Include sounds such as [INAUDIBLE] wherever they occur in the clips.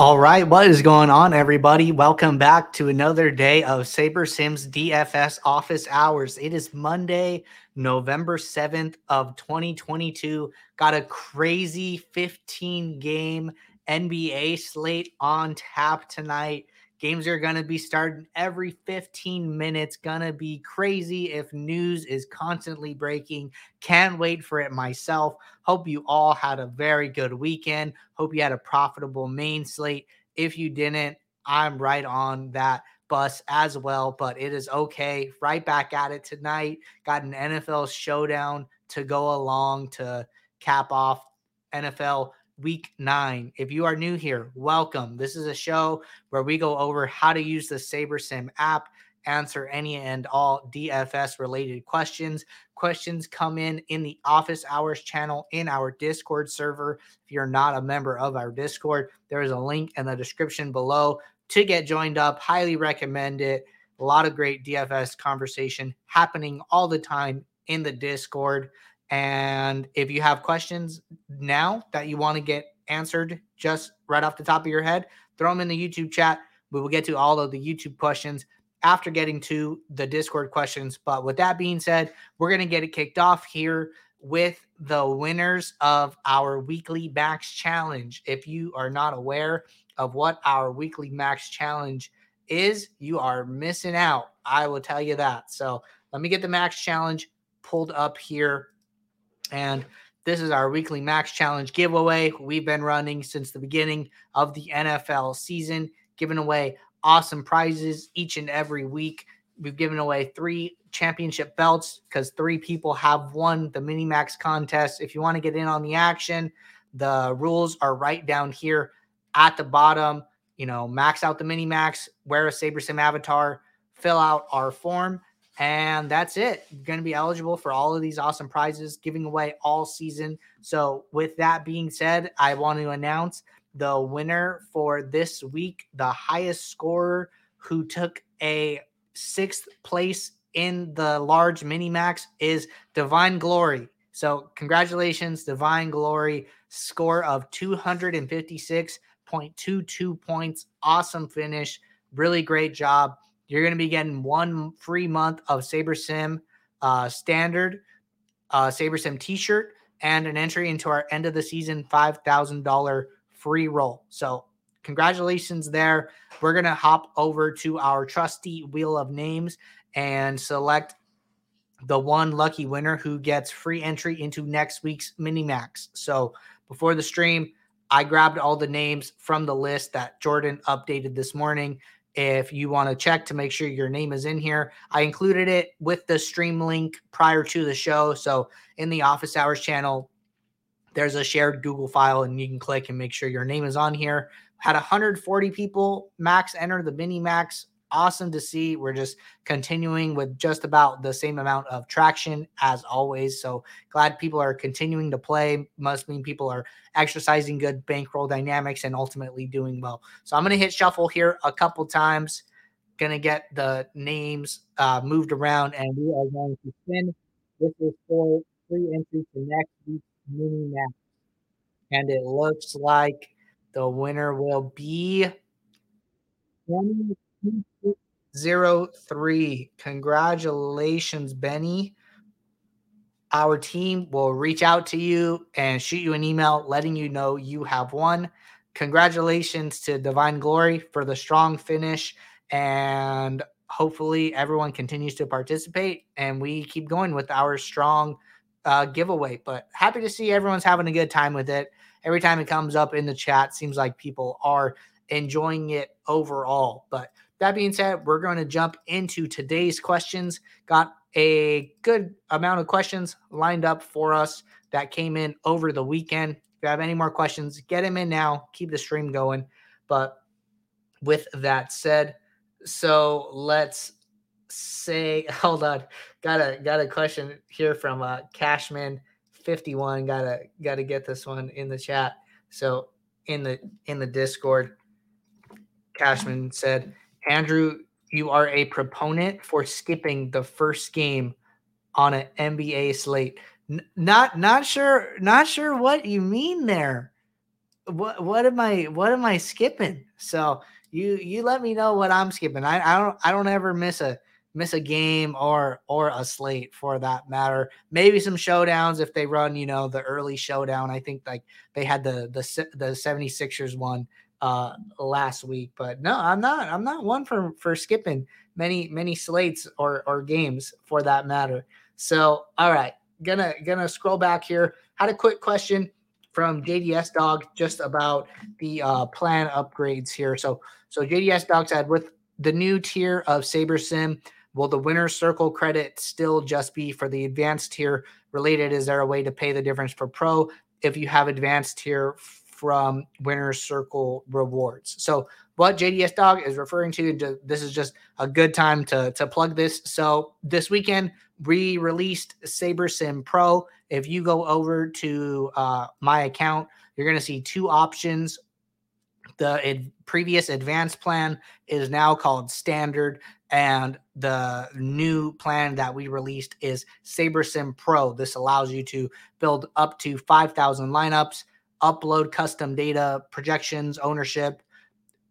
All right, what is going on, everybody? Welcome back to another day of SaberSim's DFS office hours. It is Monday, November 7th of 2022. Got a crazy 15 game NBA slate on tap tonight. Games are going to be starting every 15 minutes. Going to be crazy if news is constantly breaking. Can't wait for it myself. Hope you all had a very good weekend. Hope you had a profitable main slate. If you didn't, I'm right on that bus as well, but it is okay. Right back at it tonight. Got an NFL showdown to go along to cap off NFL week nine. If you are new here, welcome. This is a show where we go over how to use the SaberSim app, answer any and all DFS related questions. Questions come in in the office hours channel in our Discord server. If you're not a member of our Discord, there is a link in the description below to get joined up. Highly recommend it. A lot of great DFS conversation happening all the time in the Discord. And if you have questions now that you want to get answered just right off the top of your head, throw them in the YouTube chat. We will get to all of the YouTube questions after getting to the Discord questions. But with that being said, we're going to get it kicked off here with the winners of our weekly max challenge. If you are not aware of what our weekly max challenge is, you are missing out. I will tell you that. So let me get the max challenge pulled up here and this is our weekly Max Challenge giveaway. We've been running since the beginning of the NFL season, giving away awesome prizes each and every week. We've given away three championship belts because three people have won the Mini Max contest. If you want to get in on the action, the rules are right down here at the bottom. You know, max out the Mini Max, wear a SaberSim avatar, fill out our form and that's it. You're going to be eligible for all of these awesome prizes giving away all season. So, with that being said, I want to announce the winner for this week, the highest scorer who took a sixth place in the large mini max is Divine Glory. So, congratulations, Divine Glory, score of 256.22 points. Awesome finish. Really great job. You're going to be getting one free month of SaberSim uh, standard uh, SaberSim t-shirt and an entry into our end of the season $5,000 free roll. So congratulations there. We're going to hop over to our trusty wheel of names and select the one lucky winner who gets free entry into next week's mini max. So before the stream, I grabbed all the names from the list that Jordan updated this morning if you want to check to make sure your name is in here. I included it with the stream link prior to the show. So in the office hours channel, there's a shared Google file and you can click and make sure your name is on here. Had 140 people max enter the mini max awesome to see. We're just continuing with just about the same amount of traction as always. So glad people are continuing to play. Must mean people are exercising good bankroll dynamics and ultimately doing well. So I'm going to hit shuffle here a couple times. Going to get the names uh, moved around and we are going to spin. This is for free entry to next week's mini max. And it looks like the winner will be 20 Zero three. Congratulations, Benny. Our team will reach out to you and shoot you an email letting you know you have won. Congratulations to Divine Glory for the strong finish. And hopefully, everyone continues to participate and we keep going with our strong uh, giveaway. But happy to see everyone's having a good time with it. Every time it comes up in the chat, seems like people are enjoying it overall. But that being said, we're going to jump into today's questions. Got a good amount of questions lined up for us that came in over the weekend. If you have any more questions, get them in now. Keep the stream going. But with that said, so let's say, [LAUGHS] hold on, got a got a question here from uh, Cashman fifty one. Gotta gotta get this one in the chat. So in the in the Discord, Cashman said, Andrew, you are a proponent for skipping the first game on an NBA slate. N- not not sure not sure what you mean there. what what am I what am I skipping? So you you let me know what I'm skipping. I, I don't I don't ever miss a miss a game or or a slate for that matter. Maybe some showdowns if they run, you know, the early showdown. I think like they had the the the 76ers one uh last week, but no, I'm not I'm not one for for skipping many many slates or or games for that matter. So, all right, gonna gonna scroll back here. Had a quick question from JDS Dog just about the uh, plan upgrades here. So, so JDS Dog said with the new tier of SaberSim, will the winner circle credit still just be for the advanced tier? Related, is there a way to pay the difference for pro if you have advanced tier from winner circle rewards? So, what JDS Dog is referring to, this is just a good time to to plug this. So, this weekend we released SaberSim Pro. If you go over to uh, my account, you're going to see two options. The ad- previous advanced plan is now called standard, and the new plan that we released is SaberSim Pro. This allows you to build up to 5,000 lineups, upload custom data, projections, ownership,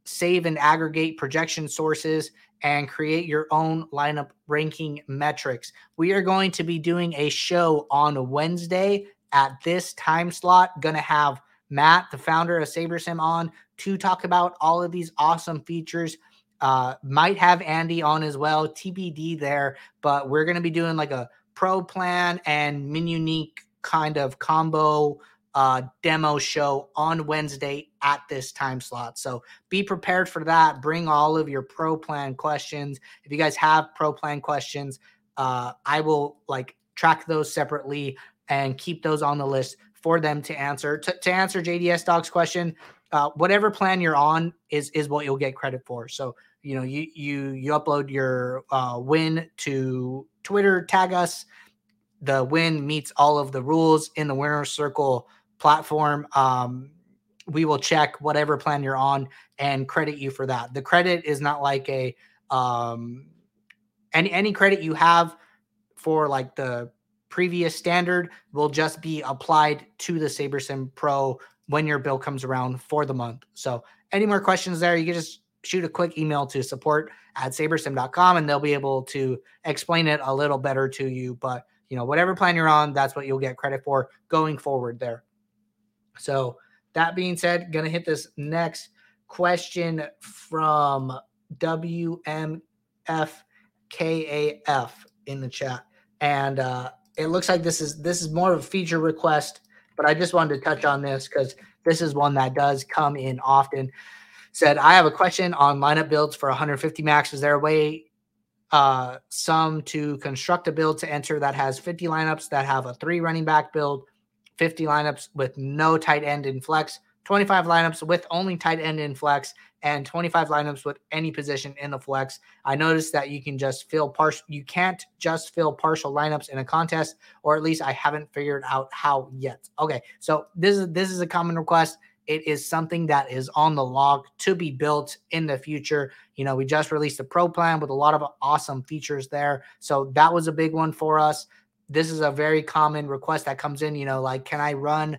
save and aggregate projection sources, and create your own lineup ranking metrics. We are going to be doing a show on Wednesday at this time slot. Going to have Matt, the founder of SaberSim, on to talk about all of these awesome features. Uh, might have Andy on as well, TBD there, but we're going to be doing like a pro plan and min unique kind of combo uh, demo show on Wednesday at this time slot. So be prepared for that. Bring all of your pro plan questions. If you guys have pro plan questions, uh, I will like track those separately and keep those on the list for them to answer. To, to answer JDS Dog's question, uh, whatever plan you're on is is what you'll get credit for. So you know you you you upload your uh, win to Twitter, tag us. The win meets all of the rules in the winner circle platform. Um, we will check whatever plan you're on and credit you for that. The credit is not like a um, any any credit you have for like the previous standard will just be applied to the SaberSim Pro when your bill comes around for the month. So any more questions there, you can just shoot a quick email to support at sabersim.com and they'll be able to explain it a little better to you. But you know, whatever plan you're on, that's what you'll get credit for going forward there. So that being said, gonna hit this next question from WMFKAF in the chat, and uh, it looks like this is this is more of a feature request, but I just wanted to touch on this because this is one that does come in often. Said I have a question on lineup builds for 150 max. Is there a way uh, some to construct a build to enter that has 50 lineups that have a three running back build 50 lineups with no tight end in flex, 25 lineups with only tight end in flex, and 25 lineups with any position in the flex. I noticed that you can just fill partial you can't just fill partial lineups in a contest, or at least I haven't figured out how yet. Okay, so this is this is a common request. It is something that is on the log to be built in the future. You know, we just released a pro plan with a lot of awesome features there. So that was a big one for us this is a very common request that comes in, you know, like, can I run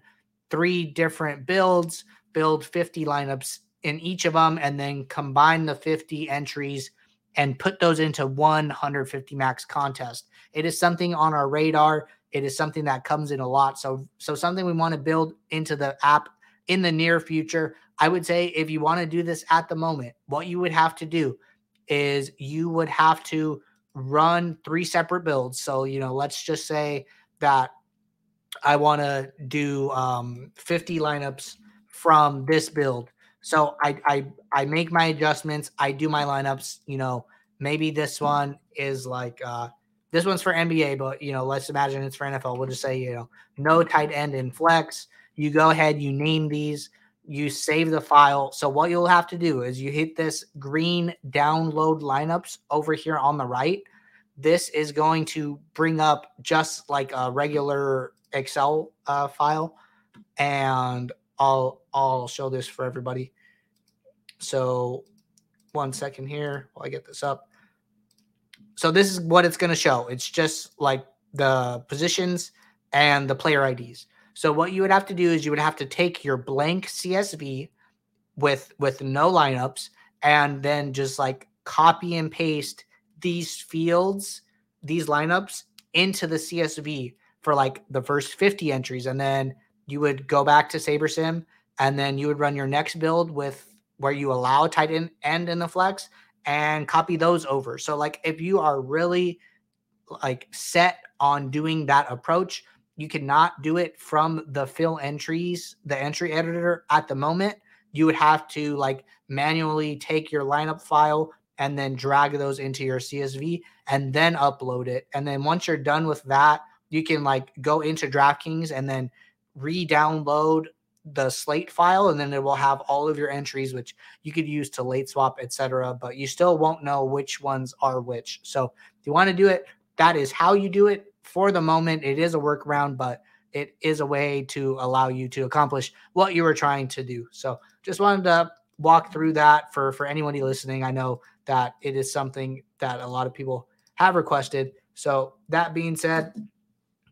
three different builds, build 50 lineups in each of them, and then combine the 50 entries and put those into 150 max contest? It is something on our radar. It is something that comes in a lot. So, so something we want to build into the app in the near future. I would say if you want to do this at the moment, what you would have to do is you would have to run three separate builds. So, you know, let's just say that I want to do um, 50 lineups from this build. So I, I I make my adjustments. I do my lineups. You know, maybe this one is like uh, this one's for NBA, but you know, let's imagine it's for NFL. We'll just say you know no tight end in flex. You go ahead, you name these you save the file. So what you'll have to do is you hit this green download lineups over here on the right. This is going to bring up just like a regular Excel uh, file, and I'll I'll show this for everybody. So one second here while I get this up. So this is what it's going to show. It's just like the positions and the player IDs. So what you would have to do is you would have to take your blank CSV with with no lineups and then just like copy and paste these fields, these lineups into the CSV for like the first 50 entries and then you would go back to SaberSim and then you would run your next build with where you allow tight end in the flex and copy those over. So like if you are really like set on doing that approach, you cannot do it from the fill entries, the entry editor at the moment. You would have to like manually take your lineup file and then drag those into your CSV and then upload it. And then once you're done with that, you can like go into DraftKings and then re-download the slate file and then it will have all of your entries which you could use to late swap etc but you still won't know which ones are which so if you want to do it that is how you do it for the moment it is a workaround but it is a way to allow you to accomplish what you were trying to do so just wanted to walk through that for for anybody listening i know that it is something that a lot of people have requested so that being said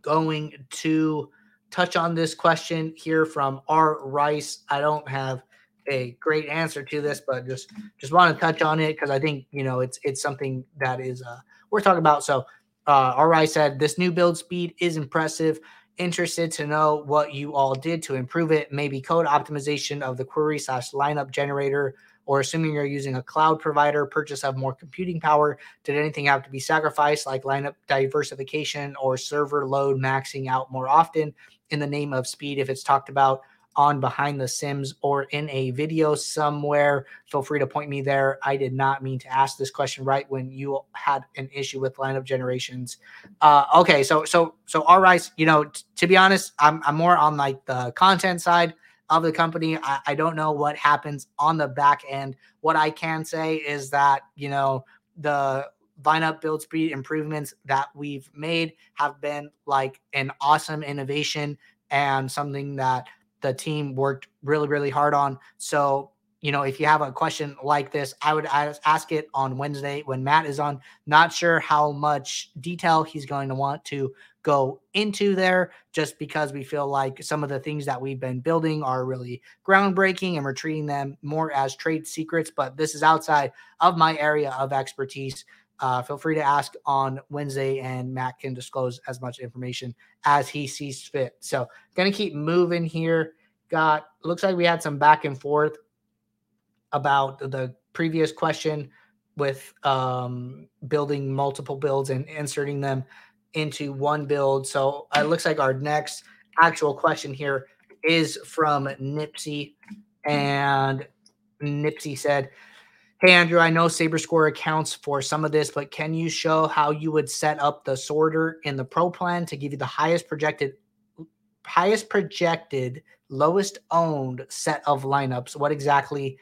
going to touch on this question here from R Rice. I don't have a great answer to this, but just just want to touch on it because I think you know it's it's something that is uh, worth talking about. So uh, R Rice said this new build speed is impressive. Interested to know what you all did to improve it. Maybe code optimization of the query slash lineup generator or assuming you're using a cloud provider, purchase of more computing power, did anything have to be sacrificed like lineup diversification or server load maxing out more often in the name of speed if it's talked about on behind the sims or in a video somewhere feel free to point me there i did not mean to ask this question right when you had an issue with lineup generations uh, okay so so so all right you know t- to be honest I'm, I'm more on like the content side of the company. I, I don't know what happens on the back end. What I can say is that, you know, the lineup build speed improvements that we've made have been like an awesome innovation and something that the team worked really, really hard on. So, you know, if you have a question like this, I would ask it on Wednesday when Matt is on. Not sure how much detail he's going to want to go into there just because we feel like some of the things that we've been building are really groundbreaking and we're treating them more as trade secrets. But this is outside of my area of expertise. Uh, feel free to ask on Wednesday, and Matt can disclose as much information as he sees fit. So, gonna keep moving here. Got looks like we had some back and forth about the previous question with um, building multiple builds and inserting them into one build. So it looks like our next actual question here is from Nipsey. And Nipsey said, Hey, Andrew, I know SaberScore accounts for some of this, but can you show how you would set up the sorter in the pro plan to give you the highest projected, highest projected, lowest owned set of lineups? What exactly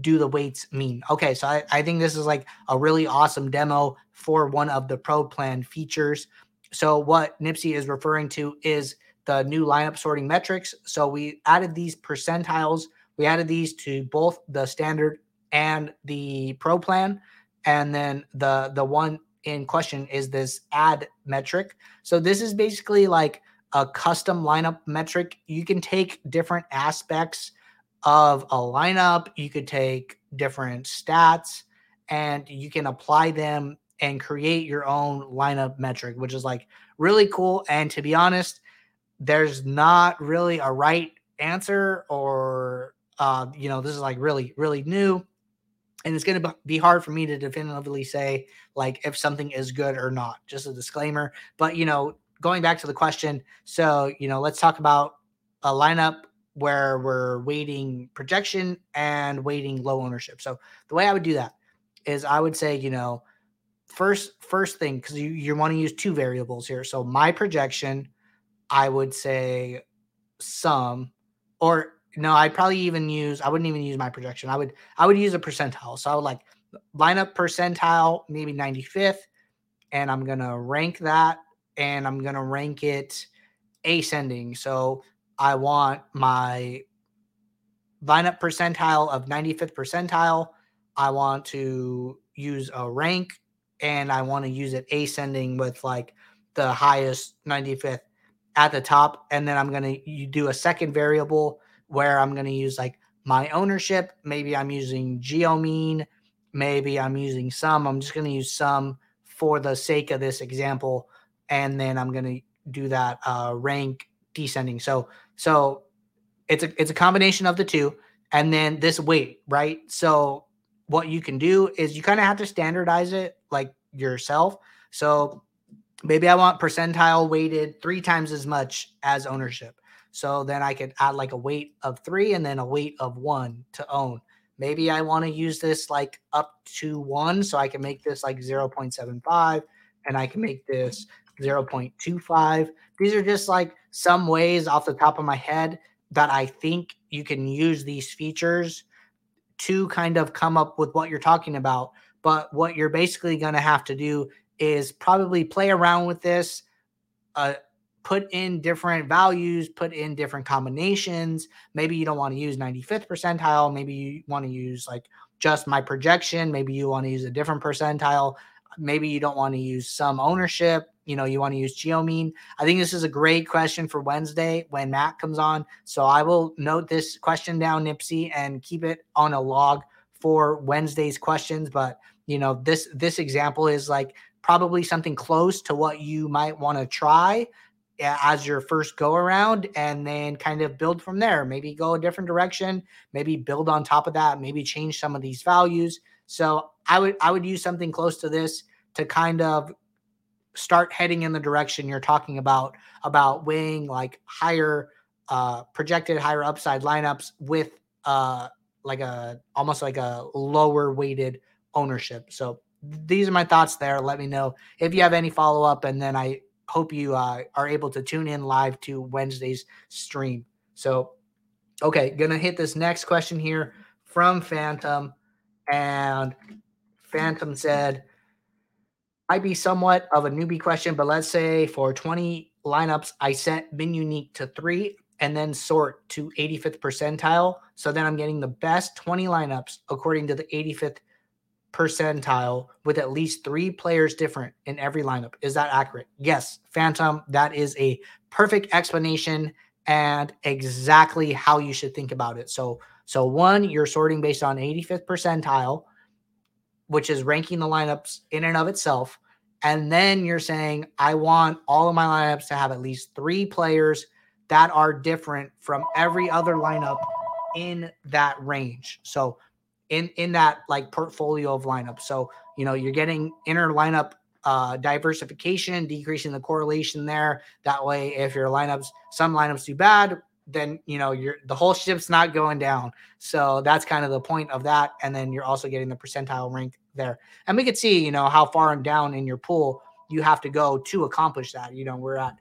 do the weights mean? Okay, so I, I think this is like a really awesome demo for one of the Pro Plan features. So what Nipsey is referring to is the new lineup sorting metrics. So we added these percentiles. We added these to both the standard and the Pro Plan, and then the the one in question is this add metric. So this is basically like a custom lineup metric. You can take different aspects of a lineup. You could take different stats and you can apply them and create your own lineup metric, which is like really cool. And to be honest, there's not really a right answer or, uh, you know, this is like really, really new. And it's going to be hard for me to definitively say like if something is good or not, just a disclaimer. But, you know, going back to the question, so, you know, let's talk about a lineup where we're weighting projection and weighting low ownership. So the way I would do that is I would say, you know, first first thing because you, you want to use two variables here. So my projection, I would say some or no, I'd probably even use I wouldn't even use my projection. I would I would use a percentile. So I would like line up percentile, maybe 95th, and I'm gonna rank that and I'm gonna rank it ascending. So I want my lineup percentile of 95th percentile. I want to use a rank and I want to use it ascending with like the highest 95th at the top, and then I'm gonna you do a second variable where I'm gonna use like my ownership. Maybe I'm using geomean. Maybe I'm using some. I'm just gonna use some for the sake of this example, and then I'm gonna do that uh, rank descending. So so it's a it's a combination of the two, and then this weight, right? So what you can do is you kind of have to standardize it like yourself. So maybe I want percentile weighted three times as much as ownership. So then I could add like a weight of three and then a weight of one to own. Maybe I want to use this like up to one. So I can make this like 0.75 and I can make this 0.25. These are just like some ways off the top of my head that I think you can use these features to kind of come up with what you're talking about. But what you're basically going to have to do is probably play around with this, uh, put in different values, put in different combinations. Maybe you don't want to use 95th percentile. Maybe you want to use like just my projection. Maybe you want to use a different percentile. Maybe you don't want to use some ownership you know you want to use geomean i think this is a great question for wednesday when matt comes on so i will note this question down nipsey and keep it on a log for wednesday's questions but you know this this example is like probably something close to what you might want to try as your first go around and then kind of build from there. Maybe go a different direction maybe build on top of that maybe change some of these values. So i would i would use something close to this to kind of start heading in the direction you're talking about about weighing like higher uh projected higher upside lineups with uh like a almost like a lower weighted ownership. So these are my thoughts there. Let me know if you have any follow up and then i hope you uh, are able to tune in live to wednesday's stream so okay gonna hit this next question here from phantom and phantom said might be somewhat of a newbie question, but let's say for 20 lineups, I set min unique to three and then sort to 85th percentile. So then I'm getting the best 20 lineups according to the 85th percentile with at least three players different in every lineup. Is that accurate? Yes, Phantom, that is a perfect explanation and exactly how you should think about it. So, so one, you're sorting based on 85th percentile which is ranking the lineups in and of itself. And then you're saying, I want all of my lineups to have at least three players that are different from every other lineup in that range. So in in that like portfolio of lineups. So, you know, you're getting inner lineup uh, diversification, decreasing the correlation there. That way, if your lineups, some lineups do bad, then you know you're the whole ship's not going down. So that's kind of the point of that. And then you're also getting the percentile rank there. And we could see, you know, how far down in your pool you have to go to accomplish that. You know, we're at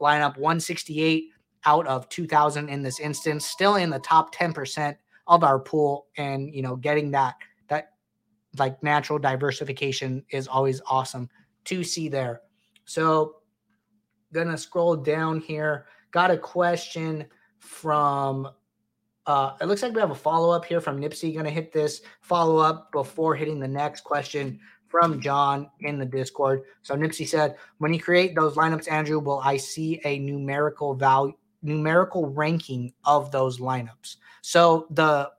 lineup 168 out of 2000 in this instance, still in the top 10% of our pool. And, you know, getting that, that like natural diversification is always awesome to see there. So, gonna scroll down here. Got a question from uh, it looks like we have a follow up here from Nipsey. Going to hit this follow up before hitting the next question from John in the Discord. So Nipsey said, "When you create those lineups, Andrew, will I see a numerical value, numerical ranking of those lineups?" So the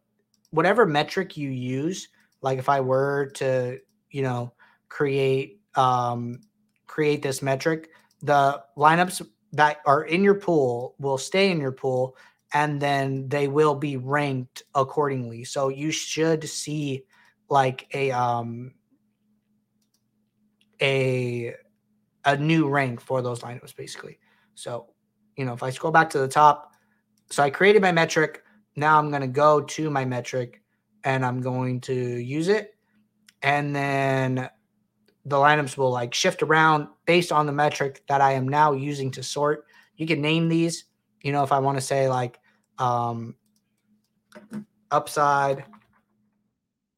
whatever metric you use, like if I were to, you know, create um, create this metric, the lineups that are in your pool will stay in your pool and then they will be ranked accordingly. So you should see like a um a a new rank for those lineups basically. So, you know, if I scroll back to the top, so I created my metric. Now I'm going to go to my metric and I'm going to use it. And then the lineups will like shift around based on the metric that I am now using to sort. You can name these, you know, if I want to say like um, upside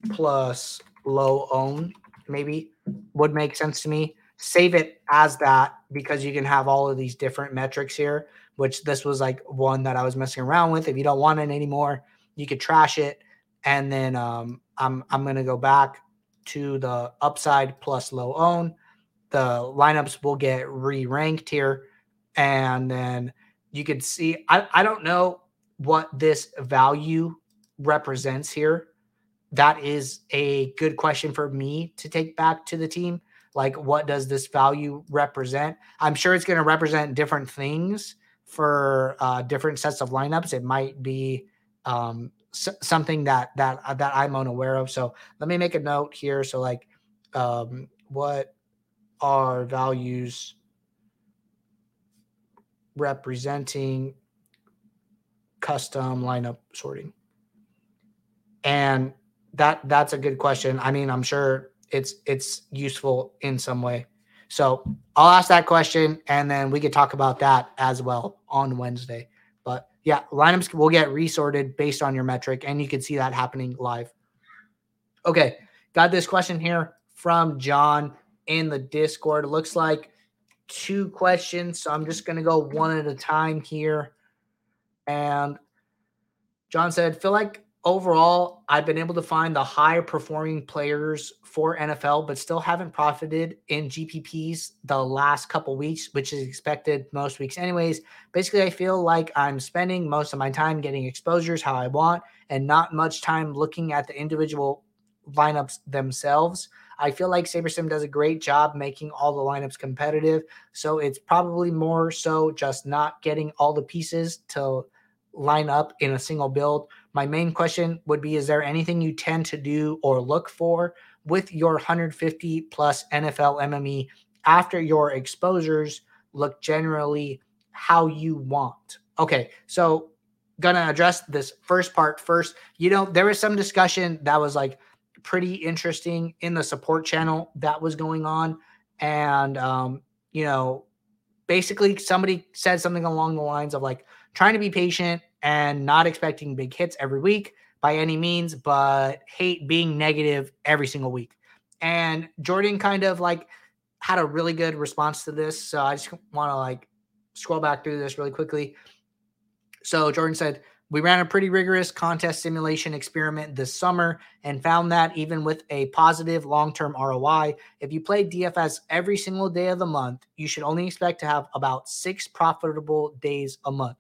plus low own maybe would make sense to me. Save it as that because you can have all of these different metrics here, which this was like one that I was messing around with. If you don't want it anymore, you could trash it. And then um, I'm I'm gonna go back to the upside plus low own. The lineups will get re-ranked here And then you could see, I, I don't know what this value represents here. That is a good question for me to take back to the team. Like, what does this value represent? I'm sure it's going to represent different things for uh, different sets of lineups. It might be um, s- something that that uh, that I'm unaware of. So let me make a note here. So like, um, what are values representing custom lineup sorting? And that that's a good question. I mean, I'm sure it's it's useful in some way. So I'll ask that question and then we could talk about that as well on Wednesday. But yeah, lineups will get resorted based on your metric, and you can see that happening live. Okay, got this question here from John in the Discord. Looks like two questions, so I'm just gonna go one at a time here. And John said, feel like overall, I've been able to find the high performing players for NFL, but still haven't profited in GPPs the last couple weeks, which is expected most weeks, anyways. Basically, I feel like I'm spending most of my time getting exposures how I want and not much time looking at the individual lineups themselves. I feel like SaberSim does a great job making all the lineups competitive. So it's probably more so just not getting all the pieces to line up in a single build. My main question would be Is there anything you tend to do or look for with your 150 plus NFL MME after your exposures look generally how you want? Okay, so gonna address this first part first. You know, there was some discussion that was like pretty interesting in the support channel that was going on. And, um, you know, basically somebody said something along the lines of like trying to be patient and not expecting big hits every week by any means, but hate being negative every single week. And Jordan kind of like had a really good response to this. So I just want to like scroll back through this really quickly. So Jordan said, we ran a pretty rigorous contest simulation experiment this summer and found that even with a positive long term ROI, if you play DFS every single day of the month, you should only expect to have about six profitable days a month.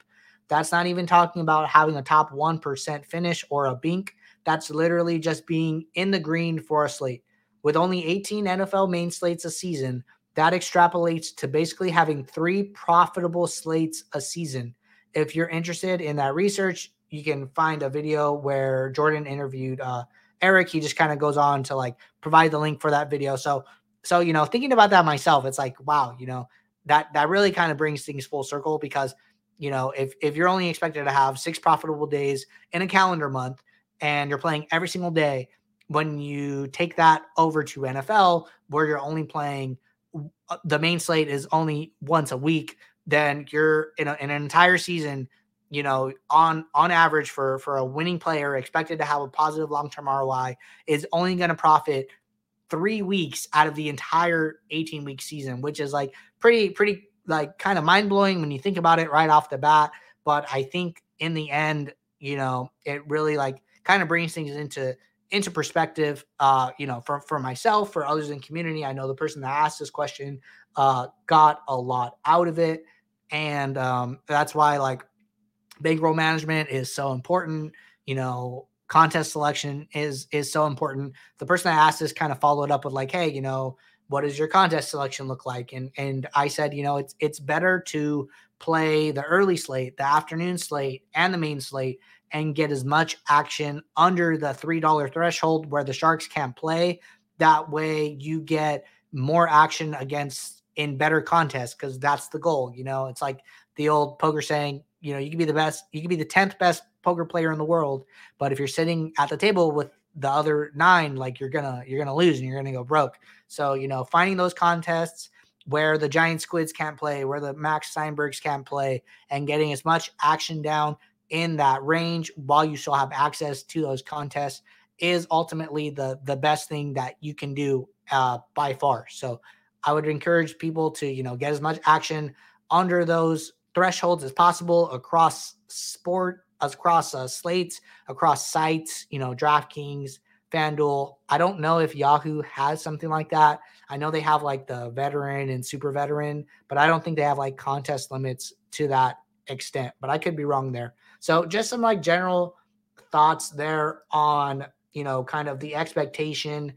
That's not even talking about having a top 1% finish or a bink. That's literally just being in the green for a slate. With only 18 NFL main slates a season, that extrapolates to basically having three profitable slates a season if you're interested in that research, you can find a video where Jordan interviewed uh, Eric. He just kind of goes on to like provide the link for that video. So, so you know, thinking about that myself, it's like, wow, you know, that that really kind of brings things full circle because you know, if if you're only expected to have six profitable days in a calendar month and you're playing every single day, when you take that over to NFL, where you're only playing uh, the main slate is only once a week then you're in, a, in an entire season you know on on average for for a winning player expected to have a positive long-term roi is only going to profit three weeks out of the entire 18 week season which is like pretty pretty like kind of mind-blowing when you think about it right off the bat but i think in the end you know it really like kind of brings things into into perspective uh you know for for myself for others in community i know the person that asked this question uh got a lot out of it and um, that's why like bankroll management is so important. You know, contest selection is is so important. The person that asked this kind of followed up with like, hey, you know, what does your contest selection look like? And and I said, you know, it's it's better to play the early slate, the afternoon slate, and the main slate, and get as much action under the three dollar threshold where the sharks can't play. That way, you get more action against in better contests because that's the goal. You know, it's like the old poker saying, you know, you can be the best, you can be the 10th best poker player in the world, but if you're sitting at the table with the other nine, like you're gonna you're gonna lose and you're gonna go broke. So, you know, finding those contests where the giant squids can't play, where the Max Steinbergs can't play, and getting as much action down in that range while you still have access to those contests is ultimately the the best thing that you can do uh, by far. So I would encourage people to, you know, get as much action under those thresholds as possible across sport, across uh, slates, across sites, you know, DraftKings, FanDuel. I don't know if Yahoo has something like that. I know they have like the veteran and super veteran, but I don't think they have like contest limits to that extent. But I could be wrong there. So just some like general thoughts there on, you know, kind of the expectation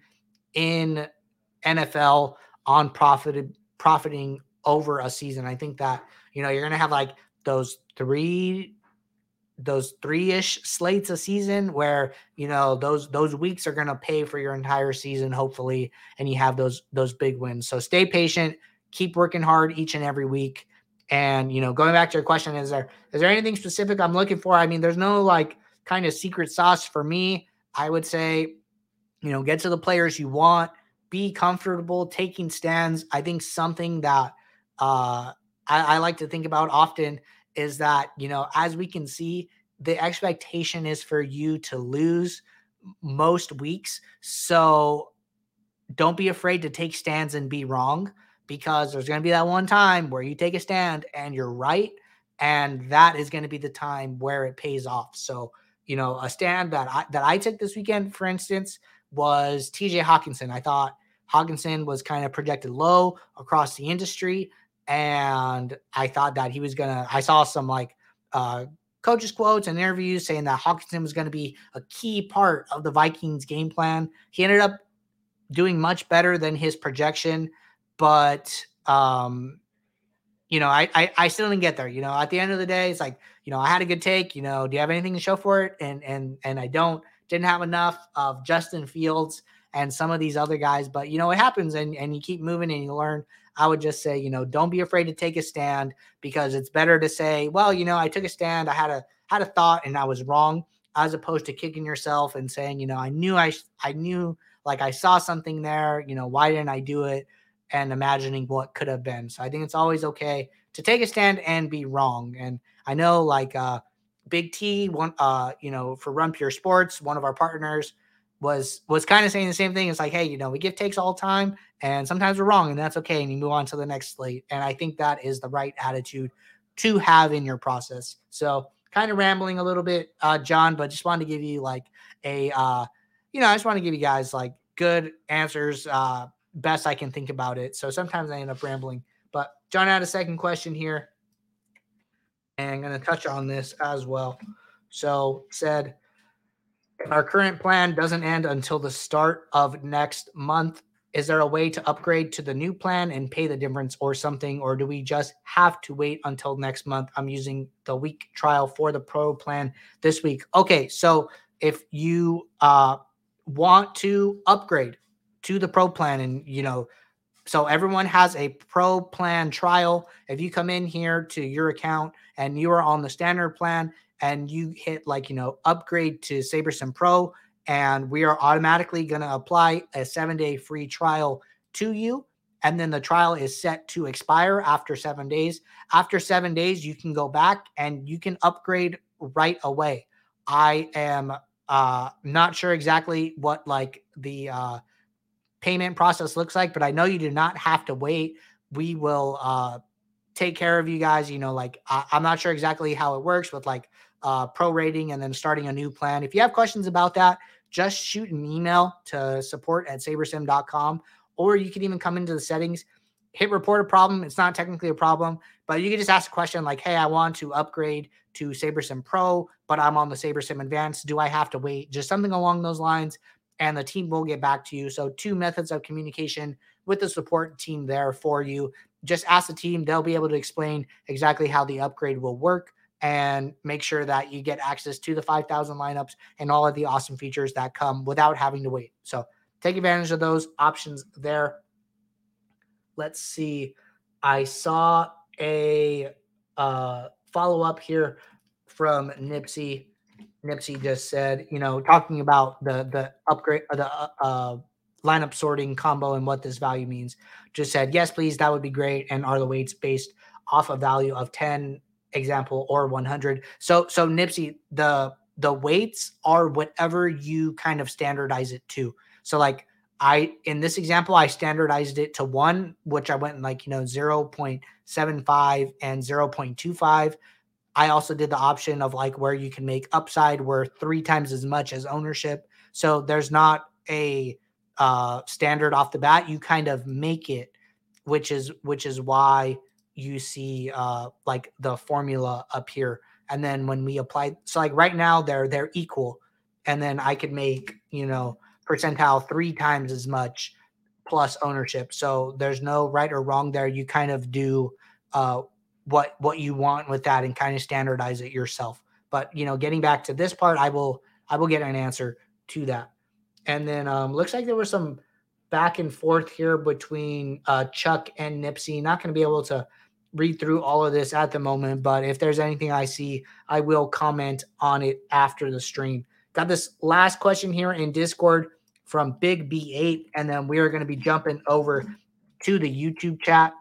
in NFL on profited profiting over a season. I think that, you know, you're going to have like those three those three-ish slates a season where you know those those weeks are going to pay for your entire season hopefully and you have those those big wins. So stay patient keep working hard each and every week. And you know going back to your question is there is there anything specific i'm looking for? I mean there's no like kind of secret sauce for me. I would say you know get to the players you want be comfortable taking stands. I think something that uh I, I like to think about often is that, you know, as we can see, the expectation is for you to lose most weeks. So don't be afraid to take stands and be wrong because there's going to be that one time where you take a stand and you're right. And that is going to be the time where it pays off. So, you know, a stand that I, that I took this weekend, for instance, was TJ Hockenson. I thought Hockenson was kind of projected low across the industry and I thought that he was gonna. I saw some like uh, coaches quotes and interviews saying that Hockenson was going to be a key part of the Vikings game plan. He ended up doing much better than his projection, but um, you know, I, I I still didn't get there. You know, at the end of the day, it's like you know I had a good take. You know, do you have anything to show for it? And and and I don't. Didn't have enough of Justin Fields and some of these other guys, but you know it happens, and and you keep moving and you learn. I would just say, you know, don't be afraid to take a stand because it's better to say, well, you know, I took a stand, I had a had a thought and I was wrong, as opposed to kicking yourself and saying, you know, I knew I I knew like I saw something there, you know, why didn't I do it? And imagining what could have been. So I think it's always okay to take a stand and be wrong. And I know like uh Big T, one uh, you know, for Run Pure Sports, one of our partners, was was kind of saying the same thing. It's like, hey, you know, we give takes all the time, and sometimes we're wrong, and that's okay. And you move on to the next slate. And I think that is the right attitude to have in your process. So kind of rambling a little bit, uh, John, but just wanted to give you like a uh, you know, I just want to give you guys like good answers, uh, best I can think about it. So sometimes I end up rambling. But John had a second question here. And I'm to touch on this as well. So said our current plan doesn't end until the start of next month. Is there a way to upgrade to the new plan and pay the difference or something? Or do we just have to wait until next month? I'm using the week trial for the pro plan this week. Okay, so if you uh, want to upgrade to the pro plan and you know so everyone has a pro plan trial if you come in here to your account and you are on the standard plan and you hit like, you know, upgrade to SaberSim Pro, and we are automatically going to apply a seven day free trial to you. And then the trial is set to expire after seven days. After seven days, you can go back and you can upgrade right away. I am uh, not sure exactly what like the uh, payment process looks like, but I know you do not have to wait. We will uh, take care of you guys. You know, like I- I'm not sure exactly how it works with like uh, prorating and then starting a new plan. If you have questions about that, just shoot an email to support at sabersim.com, or you can even come into the settings, hit report a problem. It's not technically a problem, but you can just ask a question like, hey, I want to upgrade to SaberSim Pro, but I'm on the SaberSim Advanced. Do I have to wait? Just something along those lines, and the team will get back to you. So, two methods of communication with the support team there for you. Just ask the team, they'll be able to explain exactly how the upgrade will work and make sure that you get access to the 5,000 lineups and all of the awesome features that come without having to wait. So take advantage of those options there. Let's see. I saw a uh, follow up here from Nipsey. Nipsey just said, you know, talking about the the upgrade, the uh, uh, lineup sorting combo and what this value means. Just said, yes, please, that would be great. And are the weights based off a value of 10 example or 100 so so nipsey the the weights are whatever you kind of standardize it to. So like i in this example i standardized it to one which i went like you know 0.75 and 0.25 i also did the option of like where you can make upside worth three times as much as ownership. So there's not a uh, standard off the bat. You kind of make it, which is which is why you see uh, like the formula up here. And then when we apply, so like right now they're they're equal, and then I could make you know percentile three times as much plus ownership. So there's no right or wrong there. You kind of do uh, what what you want with that and kind of standardize it yourself. But you know, getting back to this part, I will I will get an answer to that. And then um, looks like there was some back and forth here between uh, Chuck and Nipsey. Not going to be able to read through all of this at the moment, but if there's anything I see, I will comment on it after the stream. Got this last question here in Discord from Big B8, and then we are going to be jumping over to the YouTube chat.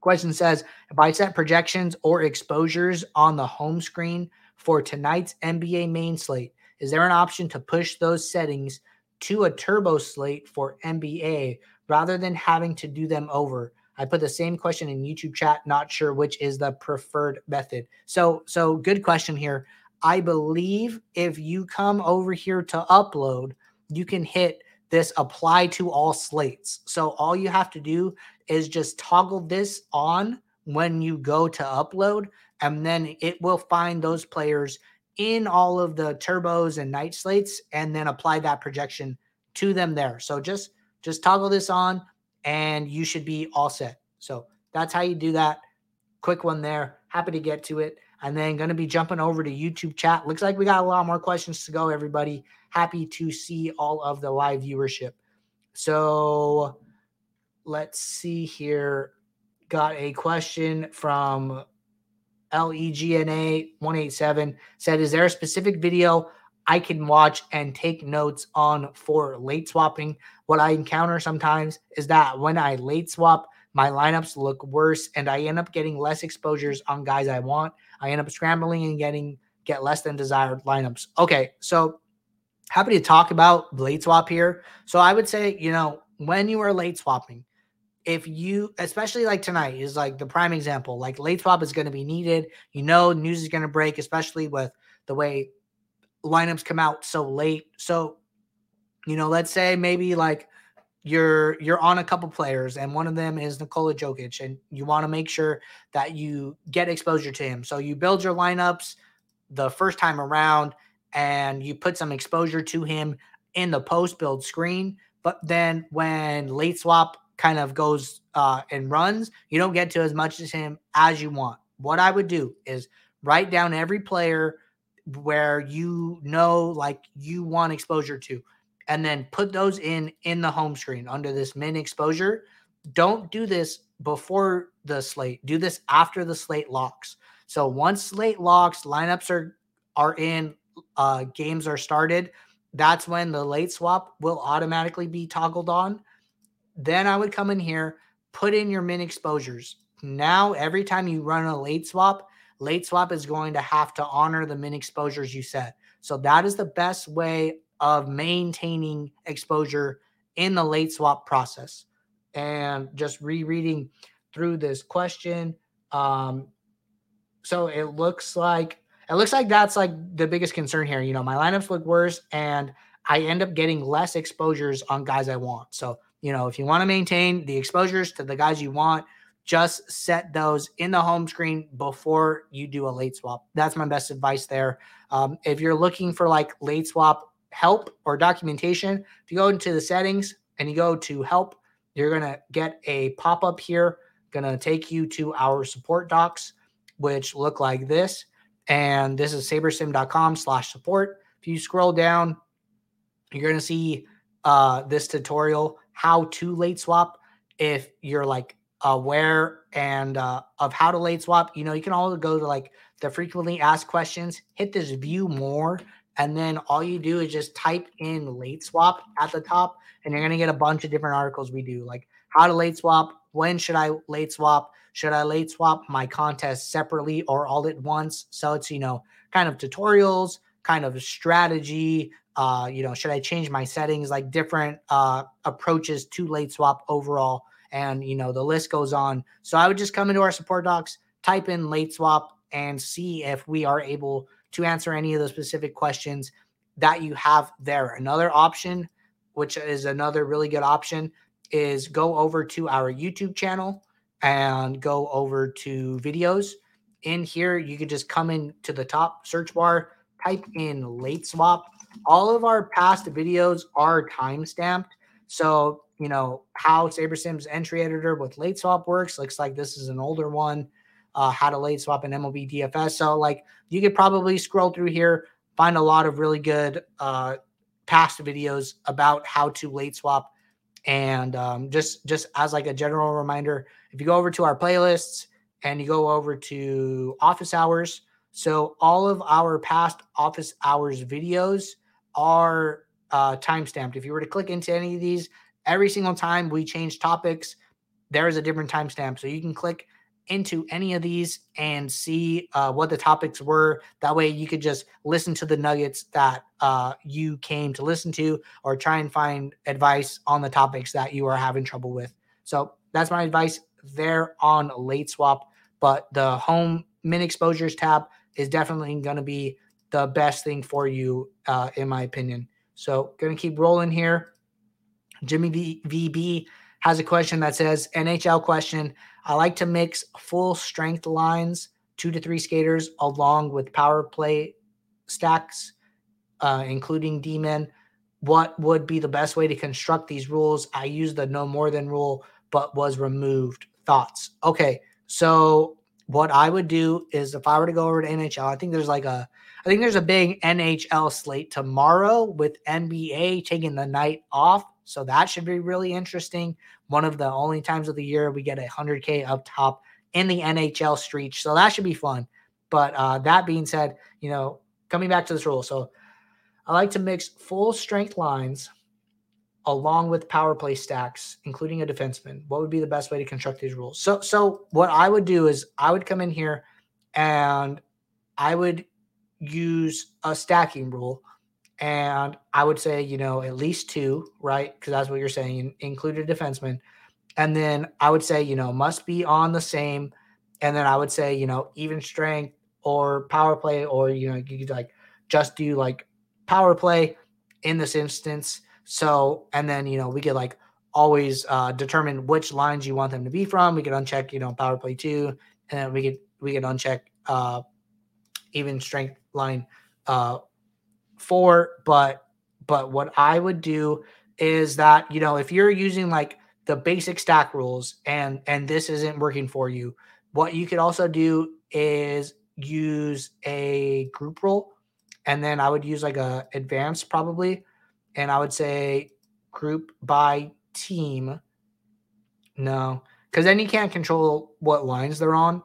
Question says If I set projections or exposures on the home screen for tonight's NBA main slate, is there an option to push those settings to a turbo slate for NBA rather than having to do them over? I put the same question in YouTube chat, not sure which is the preferred method. So, so good question here. I believe if you come over here to upload, you can hit this apply to all slates. So all you have to do is just toggle this on when you go to upload, and then it will find those players in all of the turbos and night slates and then apply that projection to them there. So just just toggle this on and you should be all set. So that's how you do that. Quick one there. Happy to get to it. And then going to be jumping over to YouTube chat. Looks like we got a lot more questions to go, everybody. Happy to see all of the live viewership. So let's see here. Got a question from LEGNA 187 said, Is there a specific video I can watch and take notes on for late swapping? What I encounter sometimes is that when I late swap, my lineups look worse and I end up getting less exposures on guys I want. I end up scrambling and getting get less than desired lineups. Okay, so happy to talk about late swap here. So I would say, you know, when you are late swapping, if you especially like tonight is like the prime example, like late swap is going to be needed. You know, news is going to break, especially with the way lineups come out so late. So, you know, let's say maybe like you're you're on a couple players and one of them is Nikola Jokic and you want to make sure that you get exposure to him. So you build your lineups the first time around and you put some exposure to him in the post build screen, but then when late swap kind of goes uh, and runs, you don't get to as much as him as you want. What I would do is write down every player where you know like you want exposure to and then put those in in the home screen under this min exposure. Don't do this before the slate. Do this after the slate locks. So once slate locks, lineups are are in, uh, games are started. That's when the late swap will automatically be toggled on. Then I would come in here, put in your min exposures. Now every time you run a late swap, late swap is going to have to honor the min exposures you set. So that is the best way of maintaining exposure in the late swap process. And just rereading through this question. Um, so it looks like it looks like that's like the biggest concern here. You know, my lineups look worse and I end up getting less exposures on guys I want. So, you know, if you want to maintain the exposures to the guys you want, just set those in the home screen before you do a late swap. That's my best advice there. Um, if you're looking for like late swap help or documentation, if you go into the settings and you go to help, you're going to get a pop up here, going to take you to our support docs, which look like this. And this is sabersim.com slash support. If you scroll down, you're going to see uh, this tutorial, how to late swap. If you're like aware and uh, of how to late swap, you know, you can also go to like the frequently asked questions, hit this view more, and then all you do is just type in late swap at the top, and you're going to get a bunch of different articles we do, like how to late swap, when should I late swap, should I late swap my contest separately or all at once? So it's, you know, kind of tutorials, kind of strategy. Uh, you know, should I change my settings, like different uh, approaches to late swap overall? And, you know, the list goes on. So I would just come into our support docs, type in late swap, and see if we are able to answer any of the specific questions that you have there. Another option, which is another really good option, is go over to our YouTube channel and go over to videos. In here, you could just come in to the top search bar, type in late swap. All of our past videos are time stamped. So, you know, how SaberSim's entry editor with late swap works. Looks like this is an older one. Uh, how to late swap in MLB DFS. So, like, you could probably scroll through here, find a lot of really good uh, past videos about how to late swap. And um, just just as like a general reminder, if you go over to our playlists and you go over to office hours, so all of our past office hours videos are uh, timestamped. If you were to click into any of these, every single time we change topics, there is a different timestamp. So you can click into any of these and see uh, what the topics were. That way, you could just listen to the nuggets that uh, you came to listen to, or try and find advice on the topics that you are having trouble with. So that's my advice there on late swap. But the home min exposures tab is definitely going to be the best thing for you, uh, in my opinion. So, going to keep rolling here. Jimmy VB has a question that says NHL question. I like to mix full strength lines, two to three skaters, along with power play stacks, uh, including D men. What would be the best way to construct these rules? I use the no more than rule, but was removed. Thoughts? Okay. So, what I would do is if I were to go over to NHL, I think there's like a I think there's a big NHL slate tomorrow with NBA taking the night off. So that should be really interesting. One of the only times of the year we get a 100K up top in the NHL street. So that should be fun. But uh, that being said, you know, coming back to this rule. So I like to mix full strength lines along with power play stacks, including a defenseman. What would be the best way to construct these rules? So, so what I would do is I would come in here and I would use a stacking rule. And I would say, you know, at least two, right? Because that's what you're saying, include a defenseman. And then I would say, you know, must be on the same. And then I would say, you know, even strength or power play, or, you know, you could like just do like power play in this instance. So, and then, you know, we could like always uh, determine which lines you want them to be from. We could uncheck, you know, power play two, and then we could, we could uncheck uh, even strength line uh, four. But but what I would do is that you know if you're using like the basic stack rules and and this isn't working for you, what you could also do is use a group rule, and then I would use like a advanced probably, and I would say group by team. No, because then you can't control what lines they're on.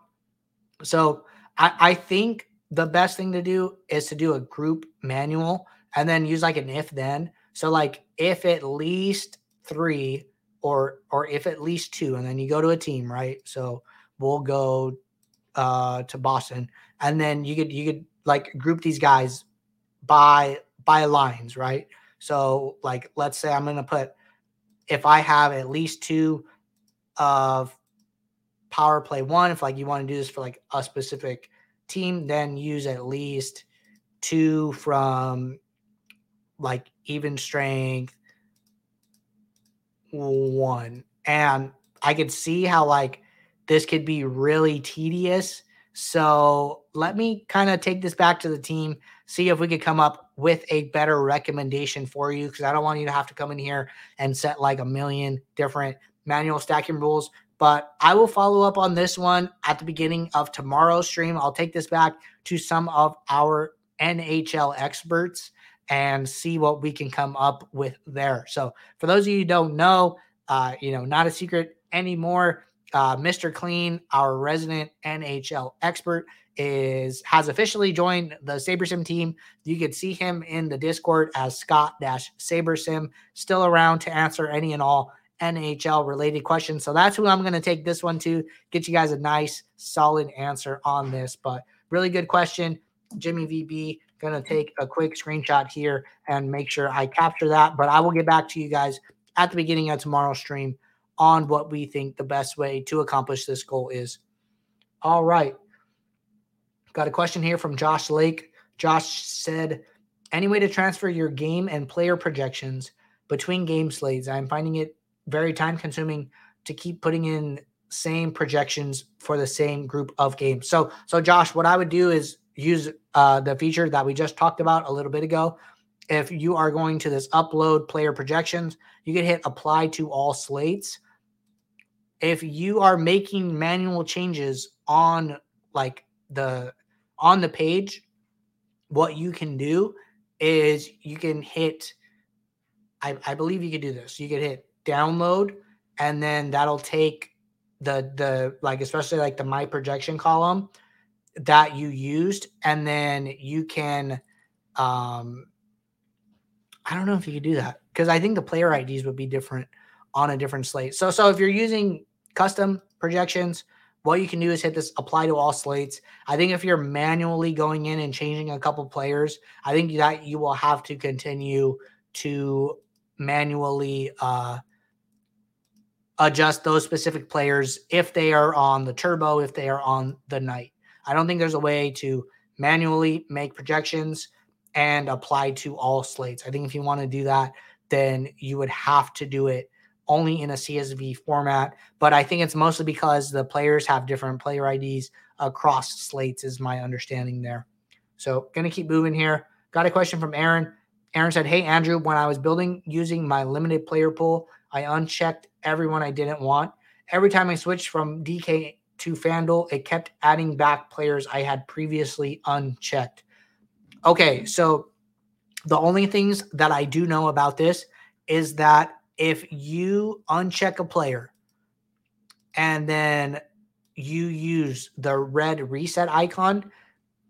So I, I think the best thing to do is to do a group manual and then use like an if then. So like if at least three or or if at least two, and then you go to a team, right? So we'll go uh to Boston and then you could you could like group these guys by by lines, right? So like let's say I'm gonna put if I have at least two of power play one, if like you want to do this for like a specific team then use at least two from like even strength one. And I could see how like this could be really tedious. So let me kind of take this back to the team, see if we could come up with a better recommendation for you. Cause I don't want you to have to come in here and set like a million different manual stacking rules. But I will follow up on this one at the beginning of tomorrow's stream. I'll take this back to some of our NHL experts and see what we can come up with there. So, for those of you who don't know, uh, you know, not a secret anymore. Uh, Mr. Clean, our resident NHL expert, is has officially joined the SaberSim team. You can see him in the Discord as Scott Dash SaberSim, still around to answer any and all NHL related question. So that's who I'm going to take this one to get you guys a nice, solid answer on this. But really good question. Jimmy VB, going to take a quick screenshot here and make sure I capture that. But I will get back to you guys at the beginning of tomorrow's stream on what we think the best way to accomplish this goal is. All right. Got a question here from Josh Lake. Josh said, any way to transfer your game and player projections between game slates. I'm finding it very time consuming to keep putting in same projections for the same group of games. So, so Josh, what I would do is use uh, the feature that we just talked about a little bit ago. If you are going to this upload player projections, you can hit apply to all slates. If you are making manual changes on like the on the page, what you can do is you can hit I, I believe you could do this. You could hit download and then that'll take the the like especially like the my projection column that you used and then you can um I don't know if you could do that because I think the player IDs would be different on a different slate. So so if you're using custom projections, what you can do is hit this apply to all slates. I think if you're manually going in and changing a couple players, I think that you will have to continue to manually uh adjust those specific players if they are on the turbo, if they are on the night. I don't think there's a way to manually make projections and apply to all slates. I think if you want to do that, then you would have to do it only in a CSV format. But I think it's mostly because the players have different player IDs across slates, is my understanding there. So, gonna keep moving here. Got a question from Aaron. Aaron said, Hey, Andrew, when I was building using my limited player pool, I unchecked everyone I didn't want. Every time I switched from DK to FanDuel, it kept adding back players I had previously unchecked. Okay, so the only things that I do know about this is that if you uncheck a player and then you use the red reset icon,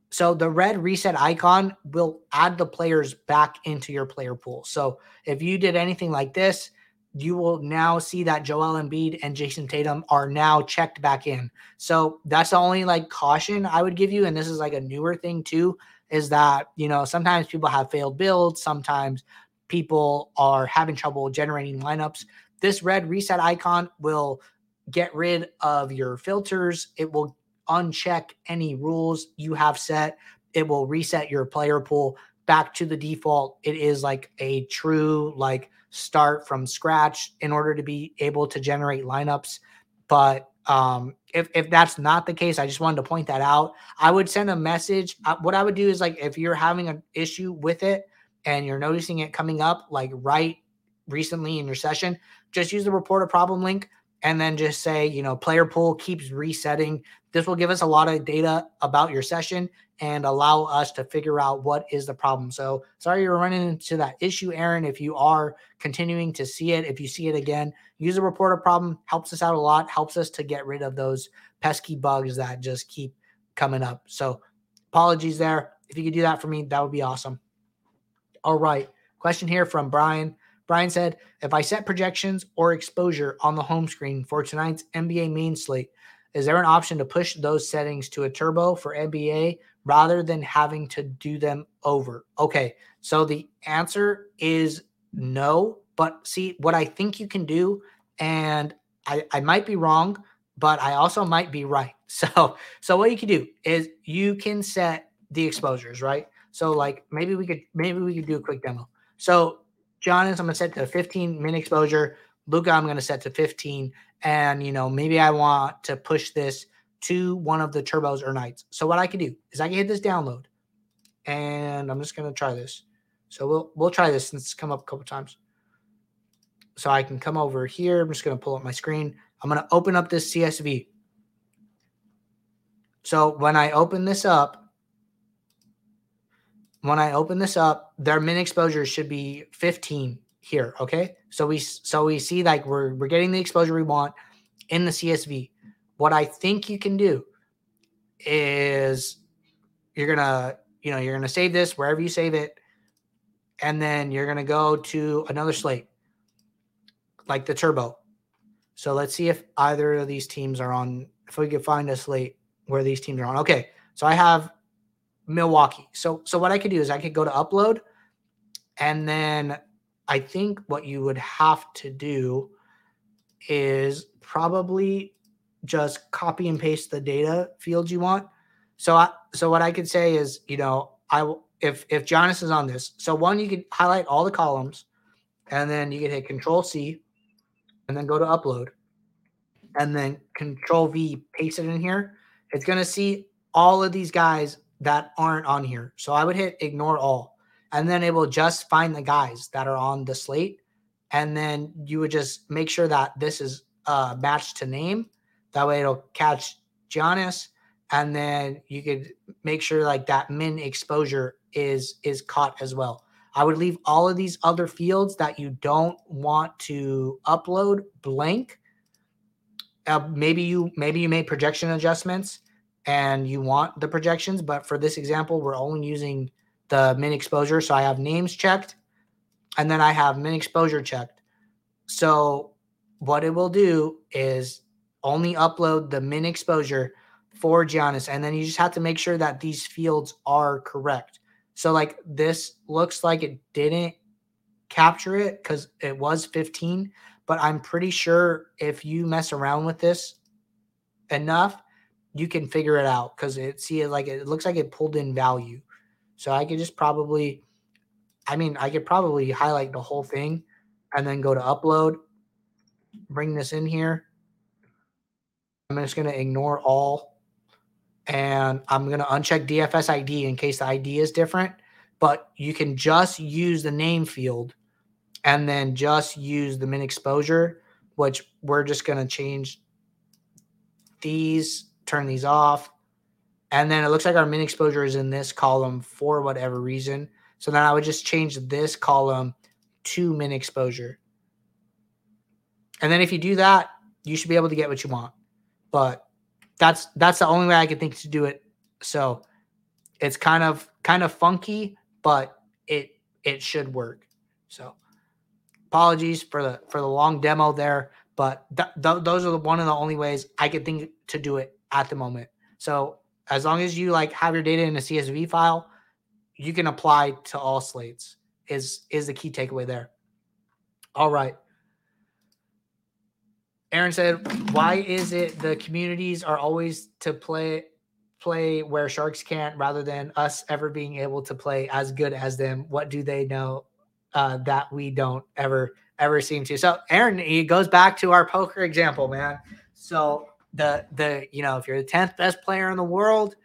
so the red reset icon will add the players back into your player pool. So if you did anything like this, you will now see that Joel Embiid and Jayson Tatum are now checked back in. So that's the only like caution I would give you. And this is like a newer thing too, is that, you know, sometimes people have failed builds, sometimes people are having trouble generating lineups. This red reset icon will get rid of your filters. It will uncheck any rules you have set. It will reset your player pool back to the default. It is like a true, like, start from scratch in order to be able to generate lineups. But um, if, if that's not the case, I just wanted to point that out. I would send a message. Uh, what I would do is like if you're having an issue with it and you're noticing it coming up like right recently in your session, just use the report a problem link and then just say, you know, player pool keeps resetting. This will give us a lot of data about your session and allow us to figure out what is the problem. So sorry you're running into that issue, Aaron. If you are continuing to see it, if you see it again, use a report a problem, helps us out a lot, helps us to get rid of those pesky bugs that just keep coming up. So apologies there. If you could do that for me, that would be awesome. All right. Question here from Brian. Brian said, if I set projections or exposure on the home screen for tonight's NBA main slate, is there an option to push those settings to a turbo for NBA rather than having to do them over? Okay, so the answer is no. But see, what I think you can do, and I, I might be wrong, but I also might be right. [LAUGHS] So, so what you can do is you can set the exposures, right? So, like maybe we could maybe we could do a quick demo. So, Giannis, I'm gonna set to 15 min exposure. Luka, I'm gonna set to 15, and you know maybe I want to push this to one of the turbos or nights. So what I can do is I can hit this download, and I'm just gonna try this. So we'll we'll try this since it's come up a couple times. So I can come over here. I'm just gonna pull up my screen. I'm gonna open up this CSV. So when I open this up, when I open this up, their min exposure should be 15 here. Okay. So we so we see like we're we're getting the exposure we want in the CSV. What I think you can do is you're gonna, you know, you're gonna save this wherever you save it, and then you're gonna go to another slate, like the turbo. So let's see if either of these teams are on. If we can find a slate where these teams are on. Okay, so I have Milwaukee. So so what I could do is I could go to upload, and then I think what you would have to do is probably just copy and paste the data fields you want. So I, so what I could say is, you know, I if if Giannis is on this. So one, you could highlight all the columns, and then you can hit Control C, and then go to upload, and then Control V, paste it in here. It's gonna see all of these guys that aren't on here. So I would hit ignore all, and then it will just find the guys that are on the slate, and then you would just make sure that this is uh, matched to name. That way, it'll catch Giannis, and then you could make sure like that min exposure is is caught as well. I would leave all of these other fields that you don't want to upload blank. Uh, maybe you maybe you made projection adjustments and you want the projections, but for this example, we're only using the min exposure. So I have names checked, and then I have min exposure checked. So what it will do is only upload the min exposure for Giannis, and then you just have to make sure that these fields are correct. So like this looks like it didn't capture it because it was 15, but I'm pretty sure if you mess around with this enough, you can figure it out because it see it like it looks like it pulled in value. So I could just probably, I mean, I could probably highlight the whole thing and then go to upload, bring this in here. I'm just going to ignore all and I'm going to uncheck DFS ID in case the ID is different. But you can just use the name field and then just use the min exposure, which we're just going to change these, turn these off. And then it looks like our min exposure is in this column for whatever reason. So then I would just change this column to min exposure. And then if you do that, you should be able to get what you want. But that's that's the only way I could think to do it. So it's kind of kind of funky, but it it should work. So apologies for the for the long demo there, but th- th- those are the, one of the only ways I could think to do it at the moment. So as long as you like have your data in a CSV file, you can apply to all slates. Is is the key takeaway there? All right. Aaron said, "Why is it the communities are always to play play where sharks can't, rather than us ever being able to play as good as them? What do they know uh, that we don't ever ever seem to?" So, Aaron, he goes back to our poker example, man. So the the you know if you're the tenth best player in the world